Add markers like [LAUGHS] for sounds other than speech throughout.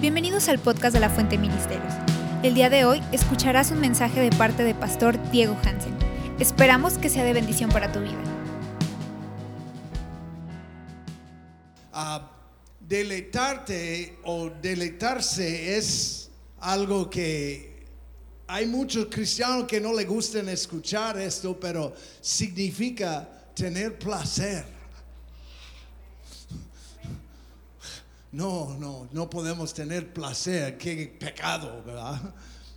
Bienvenidos al podcast de la Fuente Ministerios. El día de hoy escucharás un mensaje de parte de Pastor Diego Hansen. Esperamos que sea de bendición para tu vida. Ah, deleitarte o deleitarse es algo que hay muchos cristianos que no le gustan escuchar esto, pero significa tener placer. No, no, no podemos tener placer, qué pecado, ¿verdad?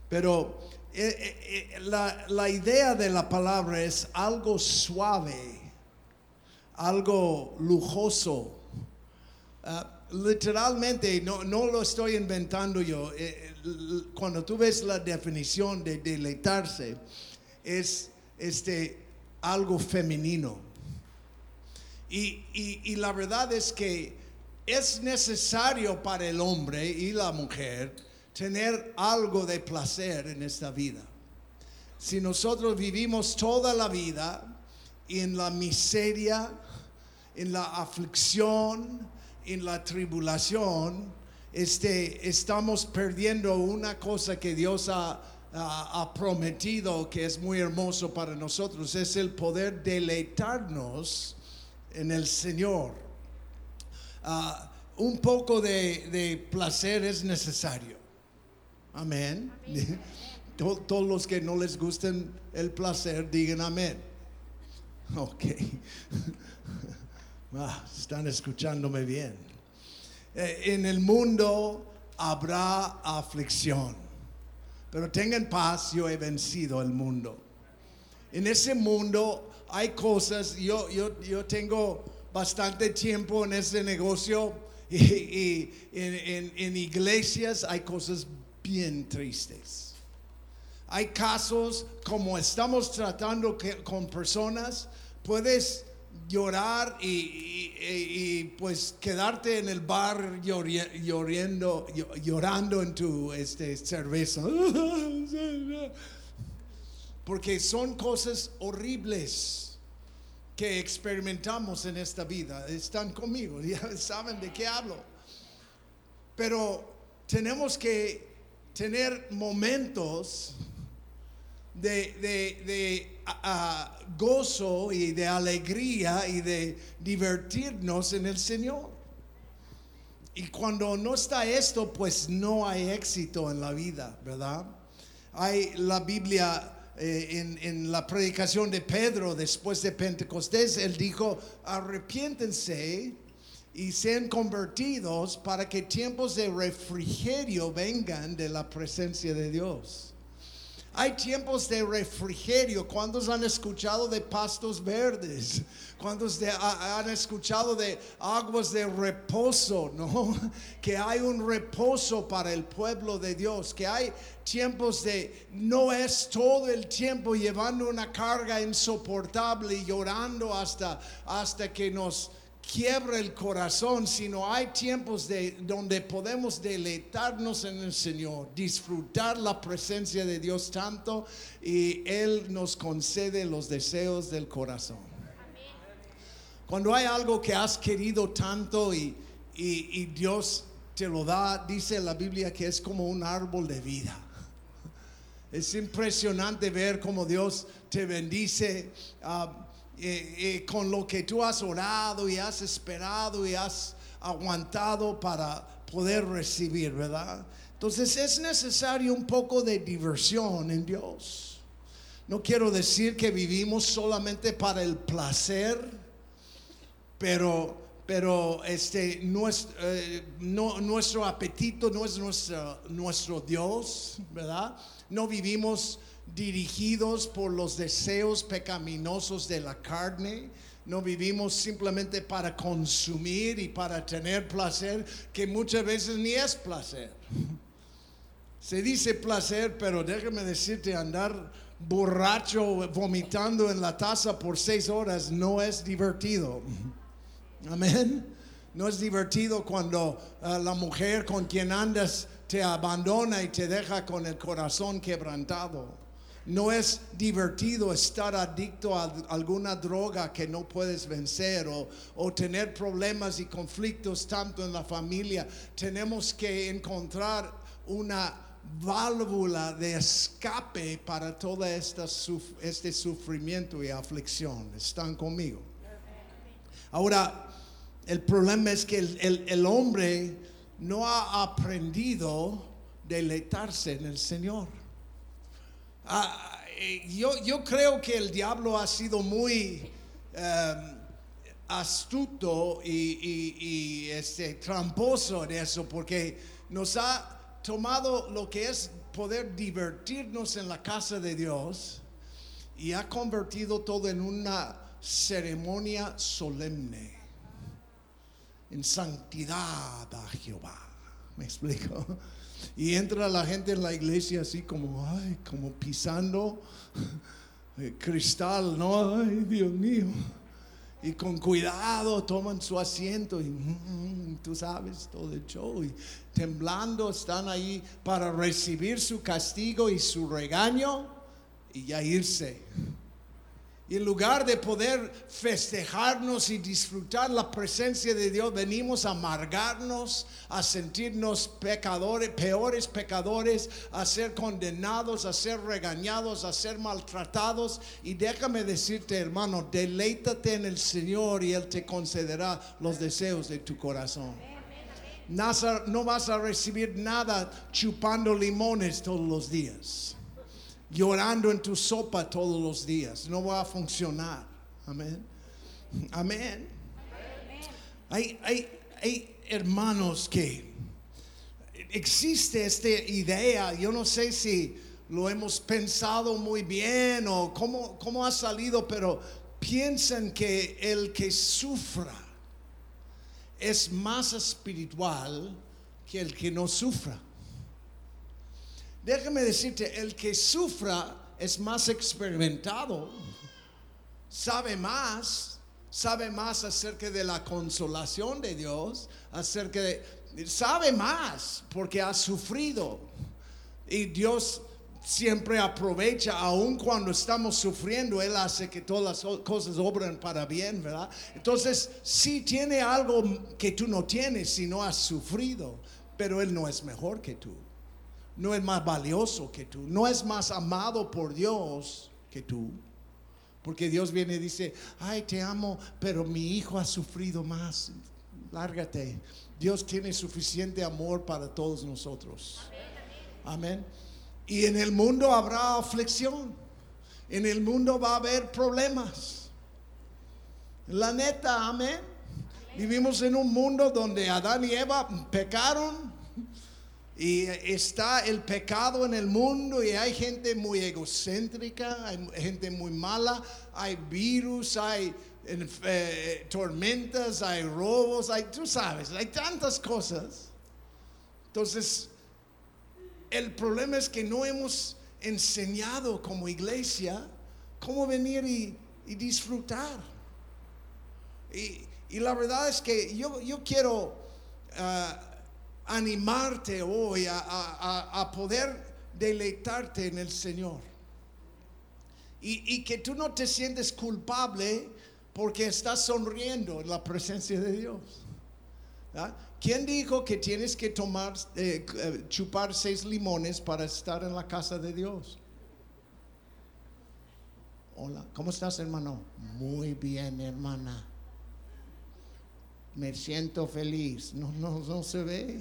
Pero eh, eh, eh, la, la idea de la palabra es algo suave, algo lujoso. Ah, literalmente, no, no lo estoy inventando yo. cuando tú ves la definición de deleitarse, es este, algo femenino. Y, y- y la verdad es que es necesario para el hombre y la mujer tener algo de placer en esta vida. Si nosotros vivimos toda la vida en la miseria, en la aflicción, en la tribulación, este, estamos perdiendo una cosa que Dios ha, ha- prometido que es muy hermoso para nosotros, es el poder deleitarnos en el Señor. Ah, un poco de, de placer es necesario. Amén. [LAUGHS] To- Todos los que no les gusten el placer, digan amén. [LAUGHS] Ok. [LAUGHS] Ah, están escuchándome bien. Eh, en el mundo habrá aflicción, pero tengan paz, yo he vencido el mundo. En ese mundo hay cosas, yo, yo, yo tengo bastante tiempo en ese negocio y, en, iglesias hay cosas bien tristes. Hay casos como estamos tratando con personas, puedes llorar y, pues quedarte en el bar llori- lloriendo- llo- llorando en tu este, cerveza. [LAUGHS] Porque son cosas horribles que experimentamos en esta vida. Están conmigo, [LAUGHS] ya saben de qué hablo. Pero tenemos que tener momentos de, de- de, gozo y de alegría y de divertirnos en el Señor. Y cuando no está esto, pues no hay éxito en la vida, ¿verdad? Hay la Biblia eh, en, en la predicación de Pedro después de Pentecostés, él dijo, arrepiéntense y sean convertidos para que tiempos de refrigerio vengan de la presencia de Dios. Hay tiempos de refrigerio. ¿Cuántos han escuchado de pastos verdes? ¿Cuántos de- ha- han escuchado de aguas de reposo? ¿No? [LAUGHS] Que hay un reposo para el pueblo de Dios. Que hay tiempos de no es todo el tiempo llevando una carga insoportable y llorando hasta, hasta que nos quiebra el corazón, sino hay tiempos de, donde podemos deleitarnos en el Señor, disfrutar la presencia de Dios tanto y Él nos concede los deseos del corazón. Cuando hay algo que has querido tanto y, y- Dios te lo da, dice la Biblia que es como un árbol de vida. Es impresionante ver cómo Dios te bendice ah, eh, eh, con lo que tú has orado y has esperado y has aguantado para poder recibir, ¿verdad? Entonces es necesario un poco de diversión en Dios. No quiero decir que vivimos solamente para el placer, pero, pero este, eh, nuestro apetito no es nuestro, nuestro Dios, ¿verdad? No vivimos dirigidos por los deseos pecaminosos de la carne. No vivimos simplemente para consumir y para tener placer, que muchas veces ni es placer. Se dice placer, pero déjame decirte, andar borracho vomitando en la taza por seis horas no es divertido. Amén. No es divertido cuando ah, la mujer con quien andas te abandona y te deja con el corazón quebrantado. No es divertido estar adicto a alguna droga que no puedes vencer o, o, tener problemas y conflictos tanto en la familia. Tenemos que encontrar una válvula de escape para todo esta, este sufrimiento y aflicción. ¿Están conmigo? Ahora, el problema es que el, el, el hombre no ha aprendido deleitarse en el Señor. Ah, yo, yo, creo que el diablo ha sido muy um, astuto y, este, tramposo en eso, porque nos ha tomado lo que es poder divertirnos en la casa de Dios y ha convertido todo en una ceremonia solemne, en santidad a Jehová. ¿Me explico? Y entra la gente en la iglesia así como, ay, como pisando [LAUGHS] cristal, ¿no? Ay, Dios mío. Y con cuidado toman su asiento y mm, tú sabes todo el show. Y temblando están ahí para recibir su castigo y su regaño y ya irse. Y en lugar de poder festejarnos y disfrutar la presencia de Dios, venimos a amargarnos, a sentirnos pecadores, peores pecadores, a ser condenados, a ser regañados, a ser maltratados. Y déjame decirte, hermano, deleítate en el Señor y Él te concederá los deseos de tu corazón. No vas a recibir nada chupando limones todos los días llorando en tu sopa todos los días. No va a funcionar. Amén. Amén. Hay, hay, hay hermanos que existe esta idea, yo no sé si lo hemos pensado muy bien o cómo, cómo ha salido, pero piensan que el que sufra es más espiritual que el que no sufra. Déjame decirte, el que sufra es más experimentado, sabe más, sabe más acerca de la consolación de Dios, acerca de, sabe más porque ha sufrido. Y Dios siempre aprovecha, aun cuando estamos sufriendo, Él hace que todas las cosas obren para bien, ¿verdad? Entonces, sí tiene algo que tú no tienes si no has sufrido, pero Él no es mejor que tú no es más valioso que tú, no es más amado por Dios que tú. Porque Dios viene y dice, ay, te amo, pero mi hijo ha sufrido más. Lárgate. Dios tiene suficiente amor para todos nosotros. Amén. Y en el mundo habrá aflicción. En el mundo va a haber problemas. La neta, amén. Vivimos en un mundo donde Adán y Eva pecaron y está el pecado en el mundo y hay gente muy egocéntrica, hay gente muy mala, hay virus, hay eh, tormentas, hay robos, hay, tú sabes, hay tantas cosas. Entonces, el problema es que no hemos enseñado como iglesia cómo venir y, disfrutar. Y, la verdad es que yo, yo quiero... Ah, animarte hoy a, poder deleitarte en el Señor. Y, que tú no te sientes culpable porque estás sonriendo en la presencia de Dios. ¿Quién dijo que tienes que tomar, eh, chupar seis limones para estar en la casa de Dios? Hola, ¿cómo estás hermano? Muy bien hermana me siento feliz. No, no, no se ve.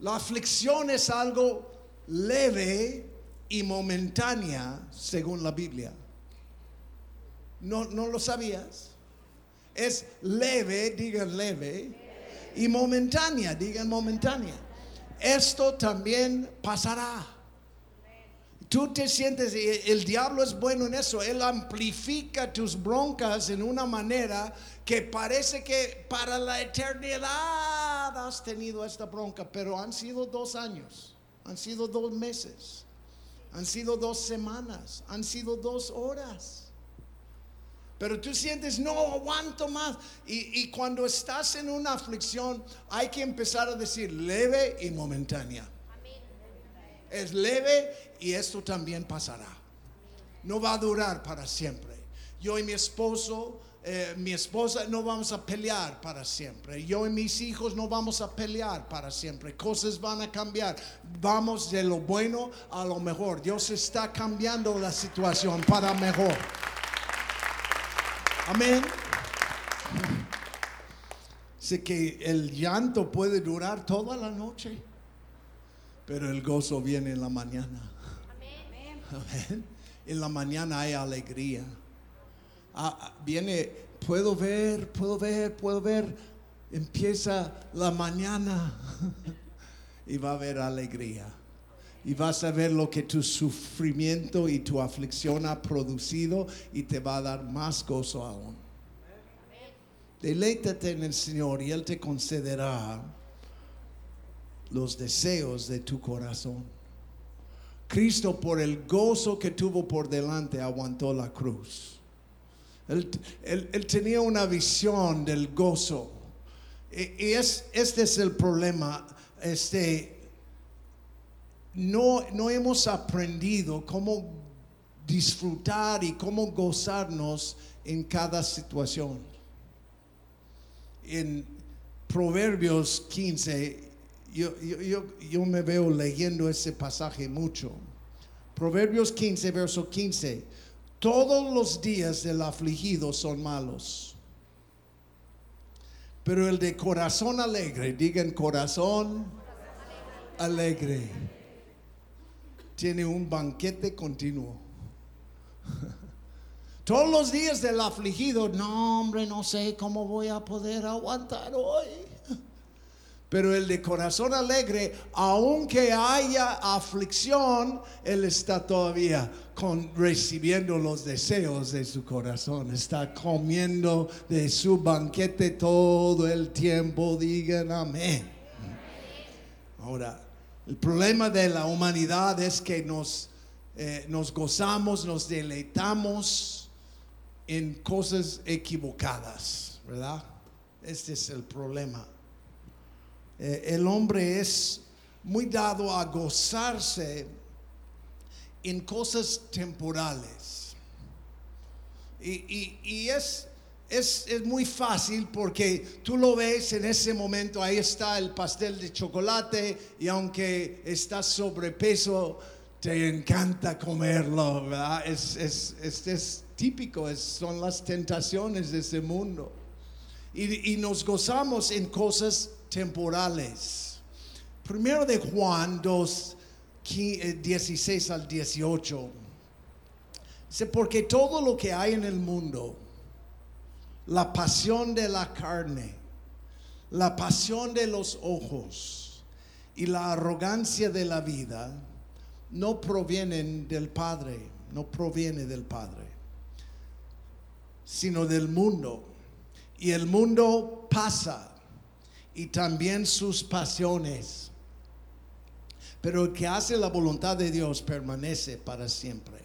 La aflicción es algo leve y momentánea, según la Biblia. ¿No, no lo sabías? Es leve, digan leve, y momentánea, digan momentánea. Esto también pasará. Tú te sientes, el diablo es bueno en eso, él amplifica tus broncas en una manera que parece que para la eternidad has tenido esta bronca, pero han sido dos años, han sido dos meses, han sido dos semanas, han sido dos horas. Pero tú sientes, no aguanto más. Y cuando estás en una aflicción, hay que empezar a decir leve y momentánea Es leve y esto también pasará. No va a durar para siempre. Yo y mi esposo, eh, mi esposa, no vamos a pelear para siempre. Yo y mis hijos no vamos a pelear para siempre. Cosas van a cambiar. Vamos de lo bueno a lo mejor. Dios está cambiando la situación para mejor. Amén. Sé que el llanto puede durar toda la noche, pero el gozo viene en la mañana. Amén. En la mañana hay alegría. Ah, ah, viene, puedo ver, puedo ver, puedo ver. Empieza la mañana [LAUGHS] y va a haber alegría. Y vas a ver lo que tu sufrimiento y tu aflicción ha producido y te va a dar más gozo aún. Deleítate en el Señor y Él te concederá los deseos de tu corazón. Cristo por el gozo que tuvo por delante aguantó la cruz. Él, tenía una visión del gozo. Y, es, este es el problema. Este, no, no hemos aprendido cómo disfrutar y cómo gozarnos en cada situación en Proverbios 15, yo, yo, me veo leyendo ese pasaje mucho. Proverbios 15, verso 15. Todos los días del afligido son malos. Pero el de corazón alegre, digan corazón alegre, tiene un banquete continuo. [LAUGHS] Todos los días del afligido, no hombre, no sé cómo voy a poder aguantar hoy. Pero el de corazón alegre, aunque haya aflicción, él está todavía recibiendo los deseos de su corazón. Está comiendo de su banquete todo el tiempo. Digan amén. Ahora, el problema de la humanidad es que nos, eh, nos gozamos, nos deleitamos en cosas equivocadas, ¿verdad? Este es el problema. Eh, el hombre es muy dado a gozarse en cosas temporales. Y, es, es, es, muy fácil porque tú lo ves en ese momento, ahí está el pastel de chocolate y aunque estás sobrepeso, te encanta comerlo, ¿verdad? Es, es, es típico, son las tentaciones de ese mundo. Y, nos gozamos en cosas temporales. Primero de Juan 2, 16 eh, al 18. Dice, porque todo lo que hay en el mundo, la pasión de la carne, la pasión de los ojos y la arrogancia de la vida, no provienen del Padre, no proviene del Padre sino del mundo. Y el mundo pasa y también sus pasiones. Pero el que hace la voluntad de Dios permanece para siempre.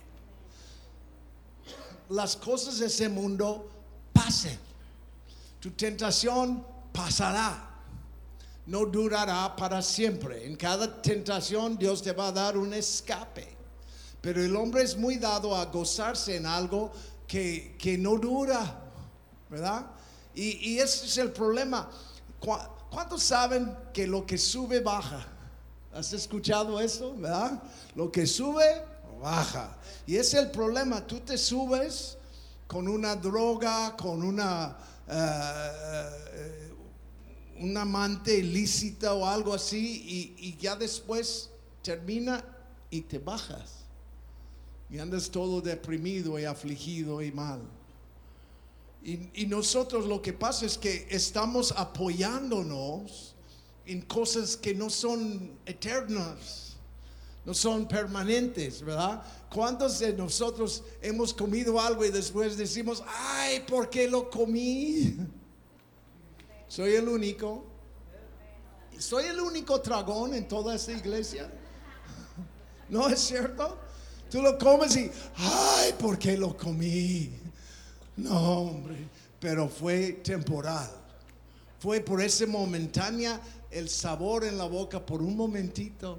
Las cosas de ese mundo pasen. Tu tentación pasará. No durará para siempre. En cada tentación Dios te va a dar un escape. Pero el hombre es muy dado a gozarse en algo que, no dura, ¿verdad? Y, ese es el problema. ¿Cuántos saben que lo que sube baja? ¿Has escuchado eso, verdad? Lo que sube, baja. Y es el problema. Tú te subes con una droga, con una, uh, amante ilícita o algo así, y ya después termina y te bajas y andas todo deprimido y afligido y mal. Y, nosotros lo que pasa es que estamos apoyándonos en cosas que no son eternas, no son permanentes, ¿verdad? ¿Cuántos de nosotros hemos comido algo y después decimos, ay, ¿por qué lo comí? Soy el único. Soy el único dragón en toda esta iglesia. ¿No es cierto? Tú lo comes y, ay, ¿por qué lo comí? No, hombre, pero fue temporal. Fue por ese momentánea el sabor en la boca por un momentito.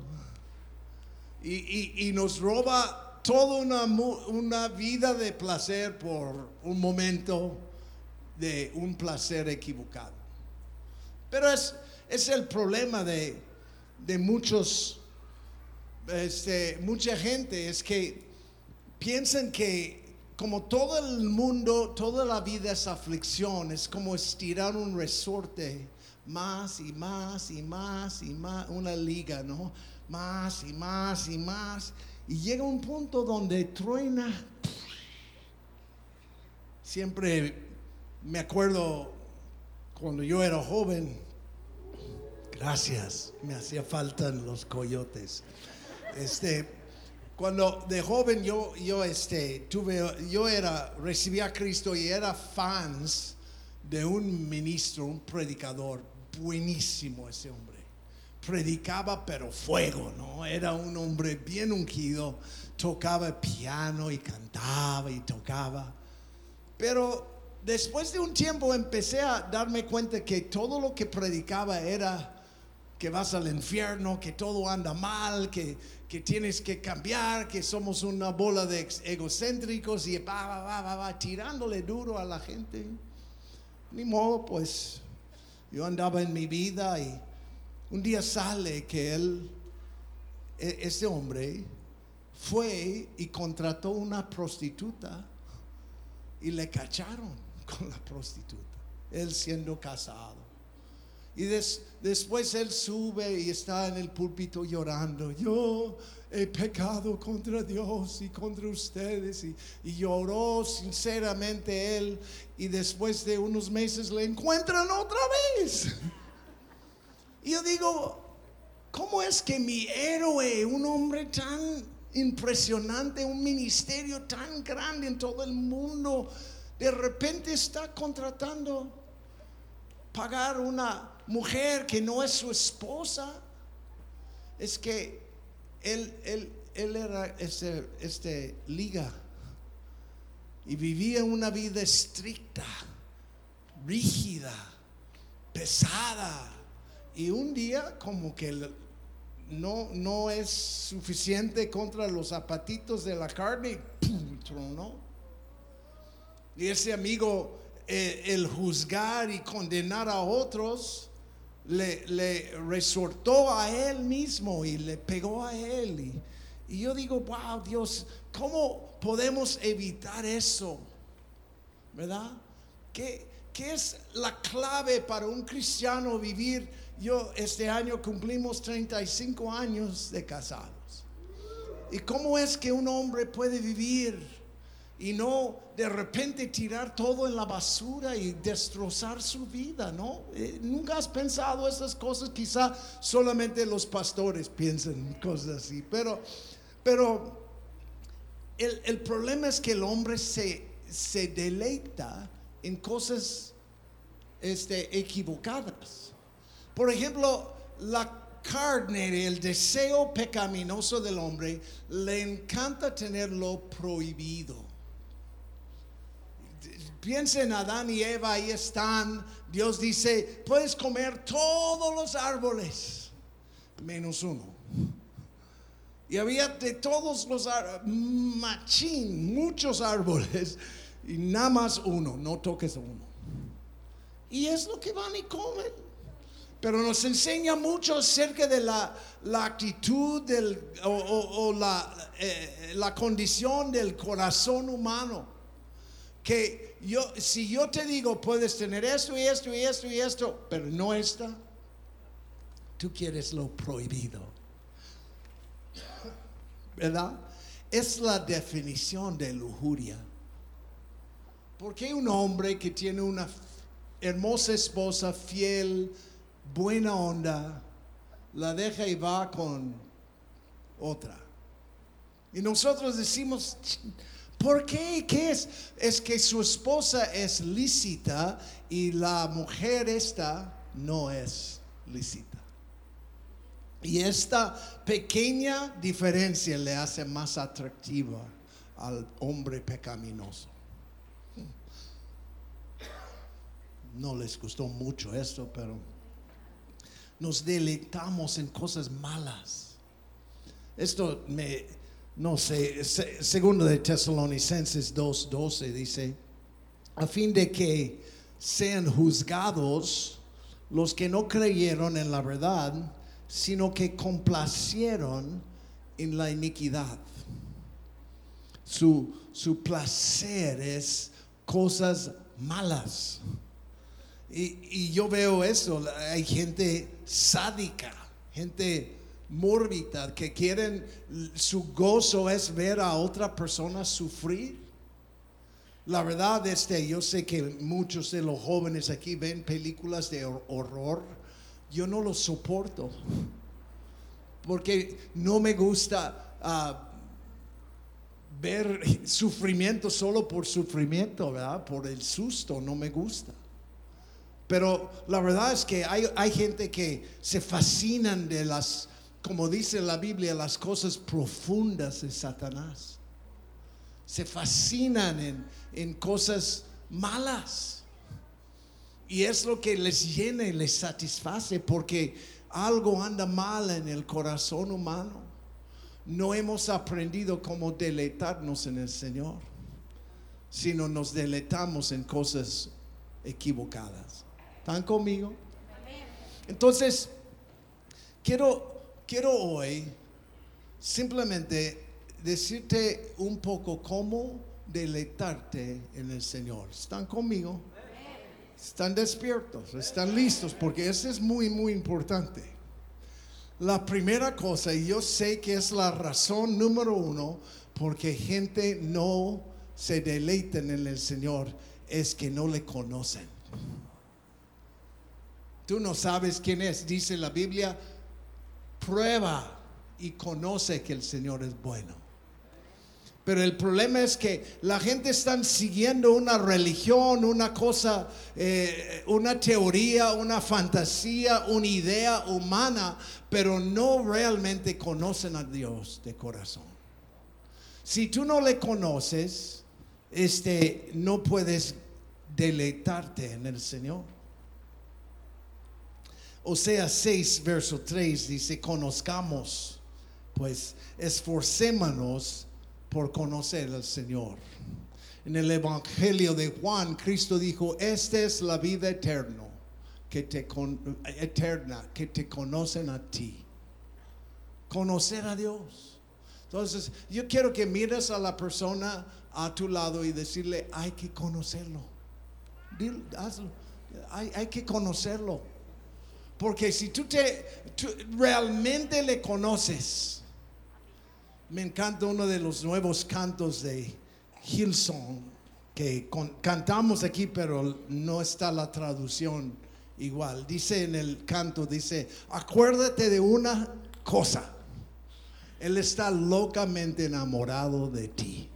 y, y- nos roba toda una, una vida de placer por un momento de un placer equivocado. Pero es, es el problema de, de muchos, este, mucha gente, es que piensan que como todo el mundo, toda la vida es aflicción, es como estirar un resorte más y más y más y más, una liga, ¿no? Más y más y más. Y llega un punto donde truena. Siempre me acuerdo cuando yo era joven, gracias, me hacía falta los coyotes. Este, cuando de joven yo, yo este, tuve, yo era, recibí a Cristo y era fans de un ministro, un predicador, buenísimo ese hombre. Predicaba pero fuego, ¿no? Era un hombre bien ungido, tocaba piano y cantaba y tocaba. Pero después de un tiempo empecé a darme cuenta que todo lo que predicaba era que vas al infierno, que todo anda mal, que, que tienes que cambiar, que somos una bola de egocéntricos y va, va, va, va, va, tirándole duro a la gente. Ni modo, pues yo andaba en mi vida y un día sale que él, este hombre, fue y contrató una prostituta y le cacharon con la prostituta, él siendo casado. Y des- después él sube y está en el púlpito llorando. Yo he pecado contra Dios y contra ustedes. Y, y lloró sinceramente él. Y después de unos meses le encuentran otra vez. Y yo digo, ¿cómo es que mi héroe, un hombre tan impresionante, un ministerio tan grande en todo el mundo, de repente está contratando pagar una mujer que no es su esposa? Es que él, él, él era este, este liga y vivía una vida estricta, rígida, pesada. Y un día como que no, no es suficiente contra los zapatitos de la carne, ¡pum! tronó. Y ese amigo, eh, el juzgar y condenar a otros, le, resortó a él mismo y le pegó a él. Y, y yo digo, wow, Dios, ¿cómo podemos evitar eso? ¿Verdad? ¿Qué, qué es la clave para un cristiano vivir? Yo este año cumplimos 35 años de casados. ¿Y cómo es que un hombre puede vivir y no de repente tirar todo en la basura y destrozar su vida, ¿no? Eh, Nunca has pensado esas cosas, quizá solamente los pastores piensan cosas así, pero, pero el, el problema es que el hombre se, se deleita en cosas este, equivocadas. Por ejemplo, la carne, el deseo pecaminoso del hombre, le encanta tenerlo prohibido. Piensa en Adán y Eva, ahí están. Dios dice, puedes comer todos los árboles, menos uno. Y había de todos los machín, muchos árboles, y nada más uno, no toques uno. Y es lo que van y comen. Pero nos enseña mucho acerca de la, la actitud del, o, eh, la condición del corazón humano. Que yo, si yo te digo, puedes tener esto y esto y esto y esto, pero no esta, tú quieres lo prohibido. ¿Verdad? Es la definición de lujuria. ¿Por qué un hombre que tiene una hermosa esposa, fiel, buena onda, la deja y va con otra? Y nosotros decimos, ¿por qué? ¿Qué es? Es que su esposa es lícita y la mujer esta no es lícita. Y esta pequeña diferencia le hace más atractiva al hombre pecaminoso. No les gustó mucho esto, pero nos deleitamos en cosas malas. Esto me, no sé, se- segundo de Tesalonicenses 2.12 dice, a fin de que sean juzgados los que no creyeron en la verdad, sino que complacieron en la iniquidad. Su, su placer es cosas malas. Y, y yo veo eso, hay gente sádica, gente mórbida que quieren, su gozo es ver a otra persona sufrir. La verdad, este, yo sé que muchos de los jóvenes aquí ven películas de hor- horror. Yo no los soporto. Porque no me gusta ah, ver [LAUGHS] sufrimiento solo por sufrimiento, ¿verdad? Por el susto, no me gusta. Pero la verdad es que hay, hay gente que se fascinan de las, como dice la Biblia, las cosas profundas de Satanás. Se fascinan en, en cosas malas. Y es lo que les llena y les satisface porque algo anda mal en el corazón humano. No hemos aprendido cómo deleitarnos en el Señor, sino nos deleitamos en cosas equivocadas. ¿Están conmigo? Entonces, quiero, quiero hoy simplemente decirte un poco cómo deleitarte en el Señor. ¿Están conmigo? Están despiertos, están listos, porque eso es muy, muy importante. La primera cosa, y yo sé que es la razón número uno porque gente no se deleita en el Señor, es que no le conocen. Tú no sabes quién es, dice la Biblia, prueba y conoce que el Señor es bueno. Pero el problema es que la gente está siguiendo una religión, una cosa, eh, una teoría, una fantasía, una idea humana, pero no realmente conocen a Dios de corazón. Si tú no le conoces, este, no puedes deleitarte en el Señor. Osea 6, verso 3 dice, conozcamos, pues esforcémonos por conocer al Señor. En el Evangelio de Juan, Cristo dijo, esta es la vida eterna, que te con- eterna, que te conocen a ti. Conocer a Dios. Entonces, yo quiero que mires a la persona a tu lado y decirle, hay que conocerlo. Hazlo. Hay, hay que conocerlo. Porque si tú te realmente le conoces, me encanta uno de los nuevos cantos de Hillsong que cantamos aquí, pero no está la traducción igual. Dice en el canto, dice, acuérdate de una cosa, Él está locamente enamorado de ti.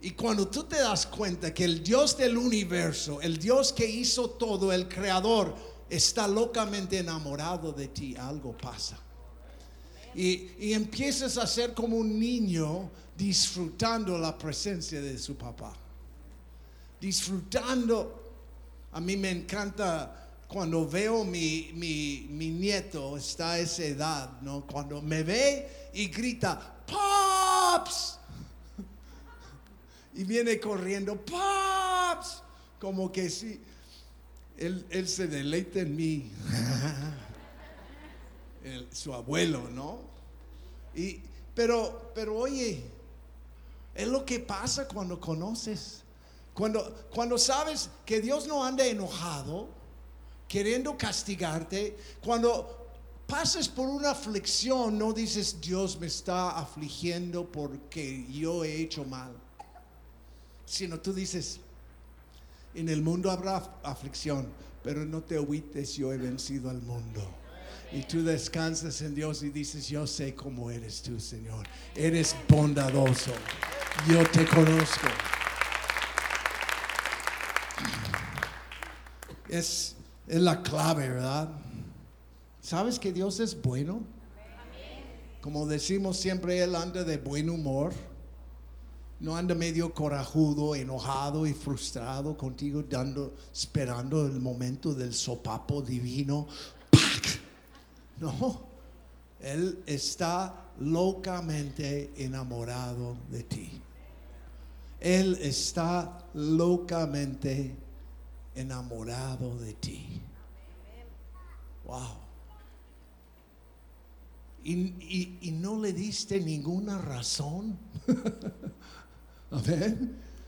Y cuando tú te das cuenta que el Dios del universo, el Dios que hizo todo, el creador, está locamente enamorado de ti, algo pasa. Y, y empiezas a ser como un niño disfrutando la presencia de su papá. Disfrutando. A mí me encanta cuando veo mi, mi, mi nieto, está a esa edad, ¿no? Cuando me ve y grita, ¡Pops! [LAUGHS] Y viene corriendo, ¡Pops! Como que sí, él, se deleita en mí. [LAUGHS] Su abuelo, ¿no? Y, pero, pero oye, es lo que pasa cuando conoces. Cuando, cuando sabes que Dios no anda enojado, queriendo castigarte, cuando pases por una aflicción, no dices, Dios me está afligiendo porque yo he hecho mal. Sino tú dices, en el mundo habrá aflicción, pero no te agüites, yo he vencido al mundo. Y tú descansas en Dios y dices, yo sé cómo eres tú, Señor. Eres bondadoso. Yo te conozco. Es, es la clave, ¿verdad? ¿Sabes que Dios es bueno? Como decimos siempre, Él anda de buen humor. No anda medio corajudo, enojado y frustrado contigo, dando, esperando el momento del sopapo divino. ¡Pac! No, Él está locamente enamorado de ti. Él está locamente enamorado de ti. Wow. Y, y, no le diste ninguna razón. [LAUGHS]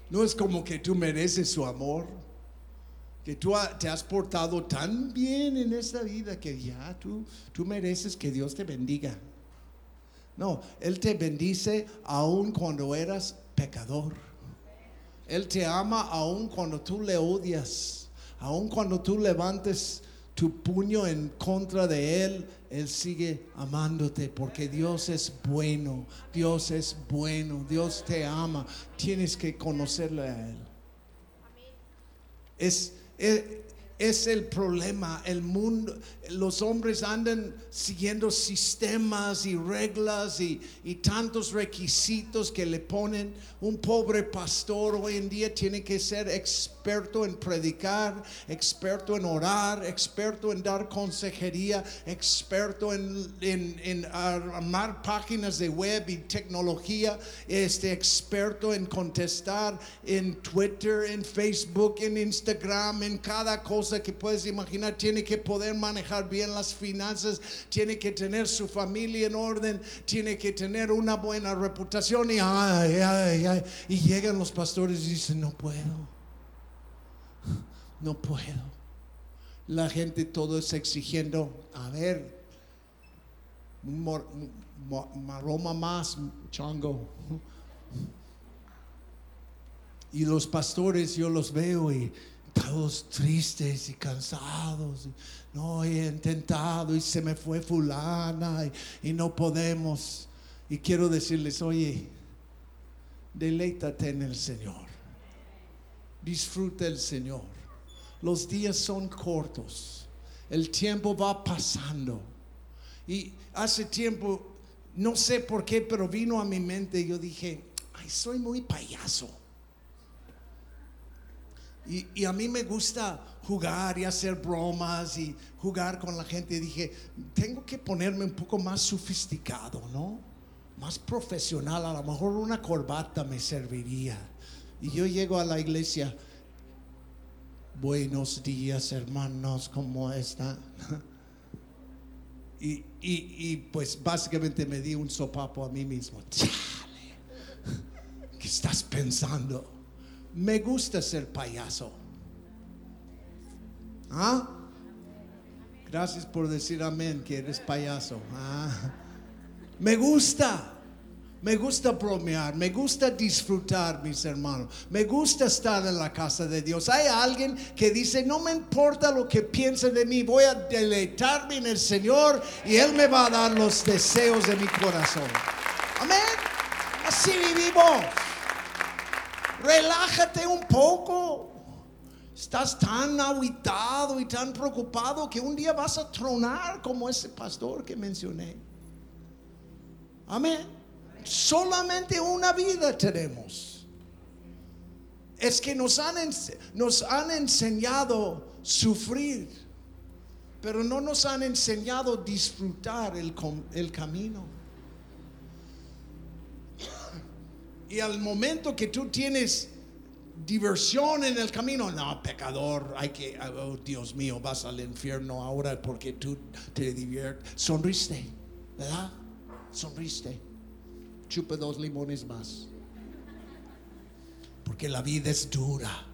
No es como que tú mereces su amor que tú te has portado tan bien en esta vida que ya tú, tú mereces que Dios te bendiga. No, Él te bendice aun cuando eras pecador. Él te ama aun cuando tú le odias, aun cuando tú levantes tu puño en contra de Él, Él sigue amándote porque Dios es bueno, Dios es bueno, Dios te ama. Tienes que conocerle a Él. Es, es, el problema. El mundo, los hombres andan siguiendo sistemas y reglas y, y, tantos requisitos que le ponen. Un pobre pastor hoy en día tiene que ser experto en predicar, experto en orar, experto en dar consejería, experto en, en, en armar páginas de web y tecnología, este experto en contestar en Twitter, en Facebook, en Instagram, en cada cosa que puedes imaginar. Tiene que poder manejar bien las finanzas, tiene que tener su familia en orden, tiene que tener una buena reputación y ay, ay, ay. Y llegan los pastores y dicen, no puedo, no puedo. La gente todo es exigiendo, a ver, maroma más, chango. Y los pastores yo los veo y todos tristes y cansados. No, he intentado y se me fue fulana y, no podemos. Y quiero decirles, oye, deleítate en el Señor. Disfruta el Señor. Los días son cortos. El tiempo va pasando. Y hace tiempo, no sé por qué, pero vino a mi mente, yo dije, ay, soy muy payaso. Y, a mí me gusta jugar y hacer bromas y jugar con la gente. Y dije, tengo que ponerme un poco más sofisticado, ¿no? Más profesional. A lo mejor una corbata me serviría. Y yo llego a la iglesia. Buenos días, hermanos, ¿cómo están? [LAUGHS] Y, y, pues básicamente me di un sopapo a mí mismo. [LAUGHS] Chale, ¿qué estás pensando? Me gusta ser payaso. ¿Ah? Gracias por decir amén, que eres payaso. Ah. Me gusta. Me gusta bromear, me gusta disfrutar, mis hermanos. Me gusta estar en la casa de Dios. Hay alguien que dice, no me importa lo que piensen de mí, voy a deleitarme en el Señor y Él me va a dar los deseos de mi corazón. Amén. Así vivimos. Relájate un poco. Estás tan aguitado y tan preocupado que un día vas a tronar como ese pastor que mencioné. Amén. Solamente una vida tenemos. Es que nos han, nos han enseñado sufrir, pero no nos han enseñado disfrutar el, el camino. Y al momento que tú tienes diversión en el camino, no, pecador, hay que, oh Dios mío, vas al infierno ahora porque tú te diviertes. Sonriste, ¿verdad? Sonriste. Chupa dos limones más. Porque la vida es dura.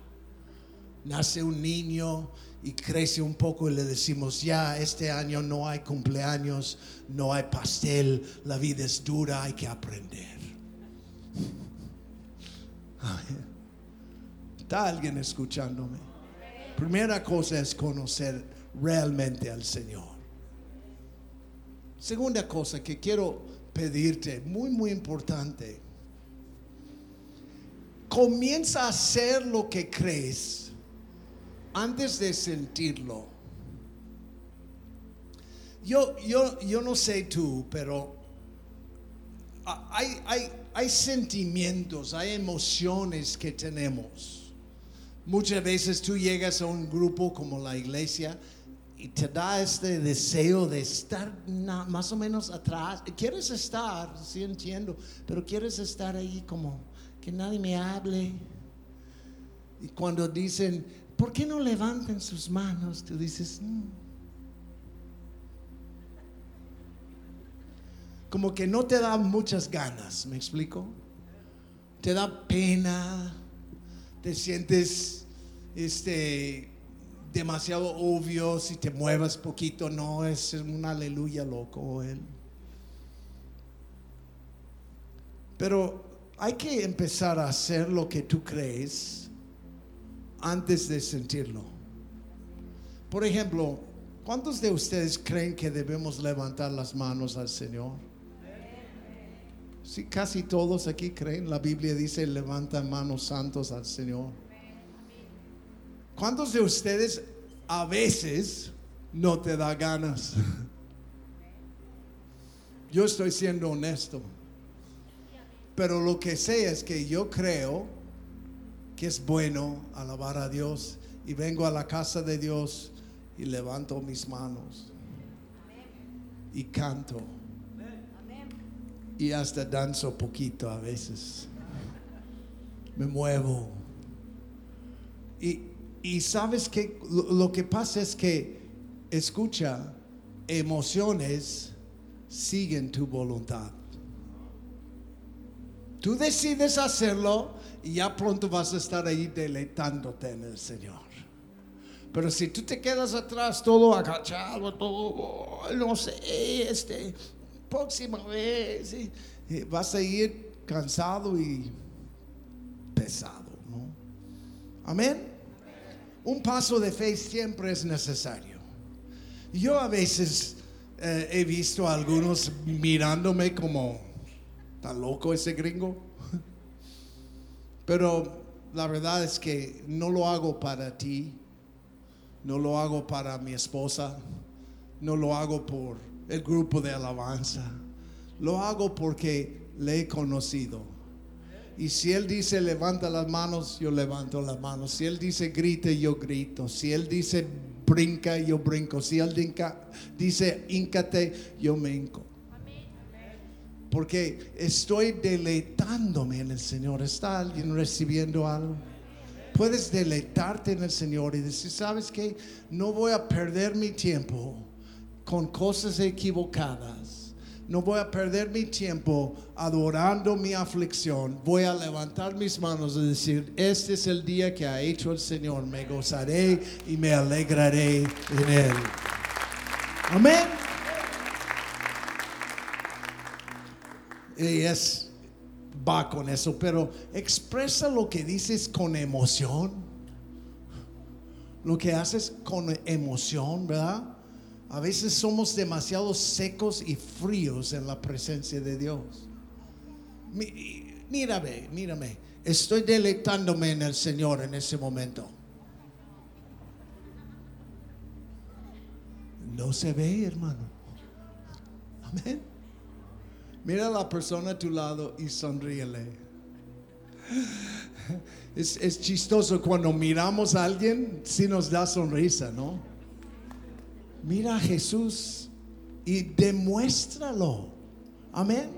Nace un niño y crece un poco y le decimos, ya, este año no hay cumpleaños, no hay pastel, la vida es dura, hay que aprender. ¿Está alguien escuchándome? Primera cosa es conocer realmente al Señor. Segunda cosa que quiero pedirte, muy, muy importante. Comienza a hacer lo que crees antes de sentirlo. Yo, yo, yo no sé tú, pero hay, hay, hay sentimientos, hay emociones que tenemos. Muchas veces tú llegas a un grupo como la iglesia y te da este deseo de estar más o menos atrás. Quieres estar, sí entiendo, pero quieres estar ahí como que nadie me hable. Y cuando dicen, ¿por qué no levanten sus manos? Tú dices, "Mm". Como que no te da muchas ganas, ¿me explico? Te da pena, te sientes este demasiado obvio si te muevas poquito, no es un aleluya loco él. Pero hay que empezar a hacer lo que tú crees antes de sentirlo. Por ejemplo, ¿cuántos de ustedes creen que debemos levantar las manos al Señor? Sí, casi todos aquí creen. La Biblia dice, levanta manos santos al Señor. ¿Cuántos de ustedes a veces no te da ganas? [LAUGHS] Yo estoy siendo honesto. Pero lo que sé es que yo creo que es bueno alabar a Dios y vengo a la casa de Dios y levanto mis manos y canto y hasta danzo poquito a veces. Me muevo. Y, y sabes que lo, que pasa es que, escucha, emociones siguen tu voluntad. Tú decides hacerlo y ya pronto vas a estar ahí deleitándote en el Señor. Pero si tú te quedas atrás todo agachado, todo, no sé, este, próxima vez, y- vas a ir cansado y pesado, ¿no? Amén. Un paso de fe siempre es necesario. Yo a veces eh, he visto a algunos mirándome como, ¿está loco ese gringo? [LAUGHS] Pero la verdad es que no lo hago para ti, no lo hago para mi esposa, no lo hago por el grupo de alabanza, lo hago porque le he conocido. Y si Él dice levanta las manos, yo levanto las manos. Si Él dice grite, yo grito. Si Él dice brinca, yo brinco. Si Él dice íncate, yo me hinco. Porque estoy deleitándome en el Señor. ¿Está alguien recibiendo algo? Puedes deleitarte en el Señor y decir, ¿sabes qué? No voy a perder mi tiempo con cosas equivocadas. No voy a perder mi tiempo adorando mi aflicción. Voy a levantar mis manos y decir, este es el día que ha hecho el Señor. Me gozaré y me alegraré en Él. Amén. Y es, va con eso, pero expresa lo que dices con emoción. Lo que haces con emoción, ¿verdad? A veces somos demasiado secos y fríos en la presencia de Dios. Mírame, mírame. Estoy deleitándome en el Señor en ese momento. No se ve, hermano. Amén. Mira a la persona a tu lado y sonríele. Es, es chistoso cuando miramos a alguien, si nos da sonrisa, ¿no? Mira a Jesús y demuéstralo. Amén.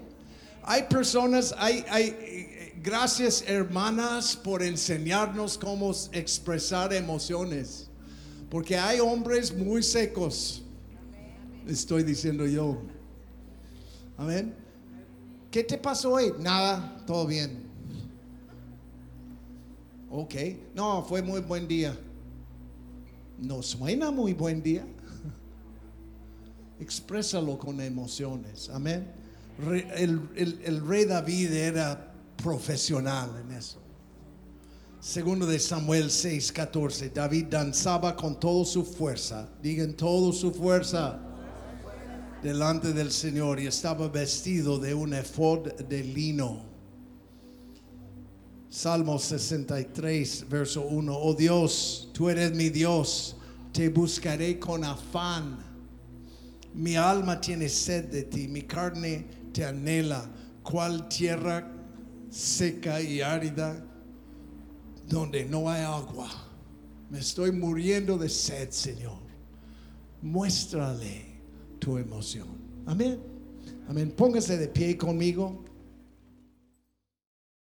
Hay personas, hay, hay, gracias hermanas por enseñarnos cómo expresar emociones. Porque hay hombres muy secos. Estoy diciendo yo. Amén. ¿Qué te pasó hoy? Nada, todo bien. Ok, no, fue muy buen día. No suena muy buen día. Exprésalo con emociones. Amén. El rey David era profesional en eso. Segundo de Samuel 6, 14. David danzaba con toda su fuerza. Digan toda su fuerza delante del Señor y estaba vestido de un efod de lino. Salmo 63, verso 1. Oh Dios, tú eres mi Dios, te buscaré con afán. Mi alma tiene sed de ti, mi carne te anhela, cual tierra seca y árida donde no hay agua. Me estoy muriendo de sed, Señor. muéstrale tu emoción. Amén. Amén. Póngase de pie conmigo.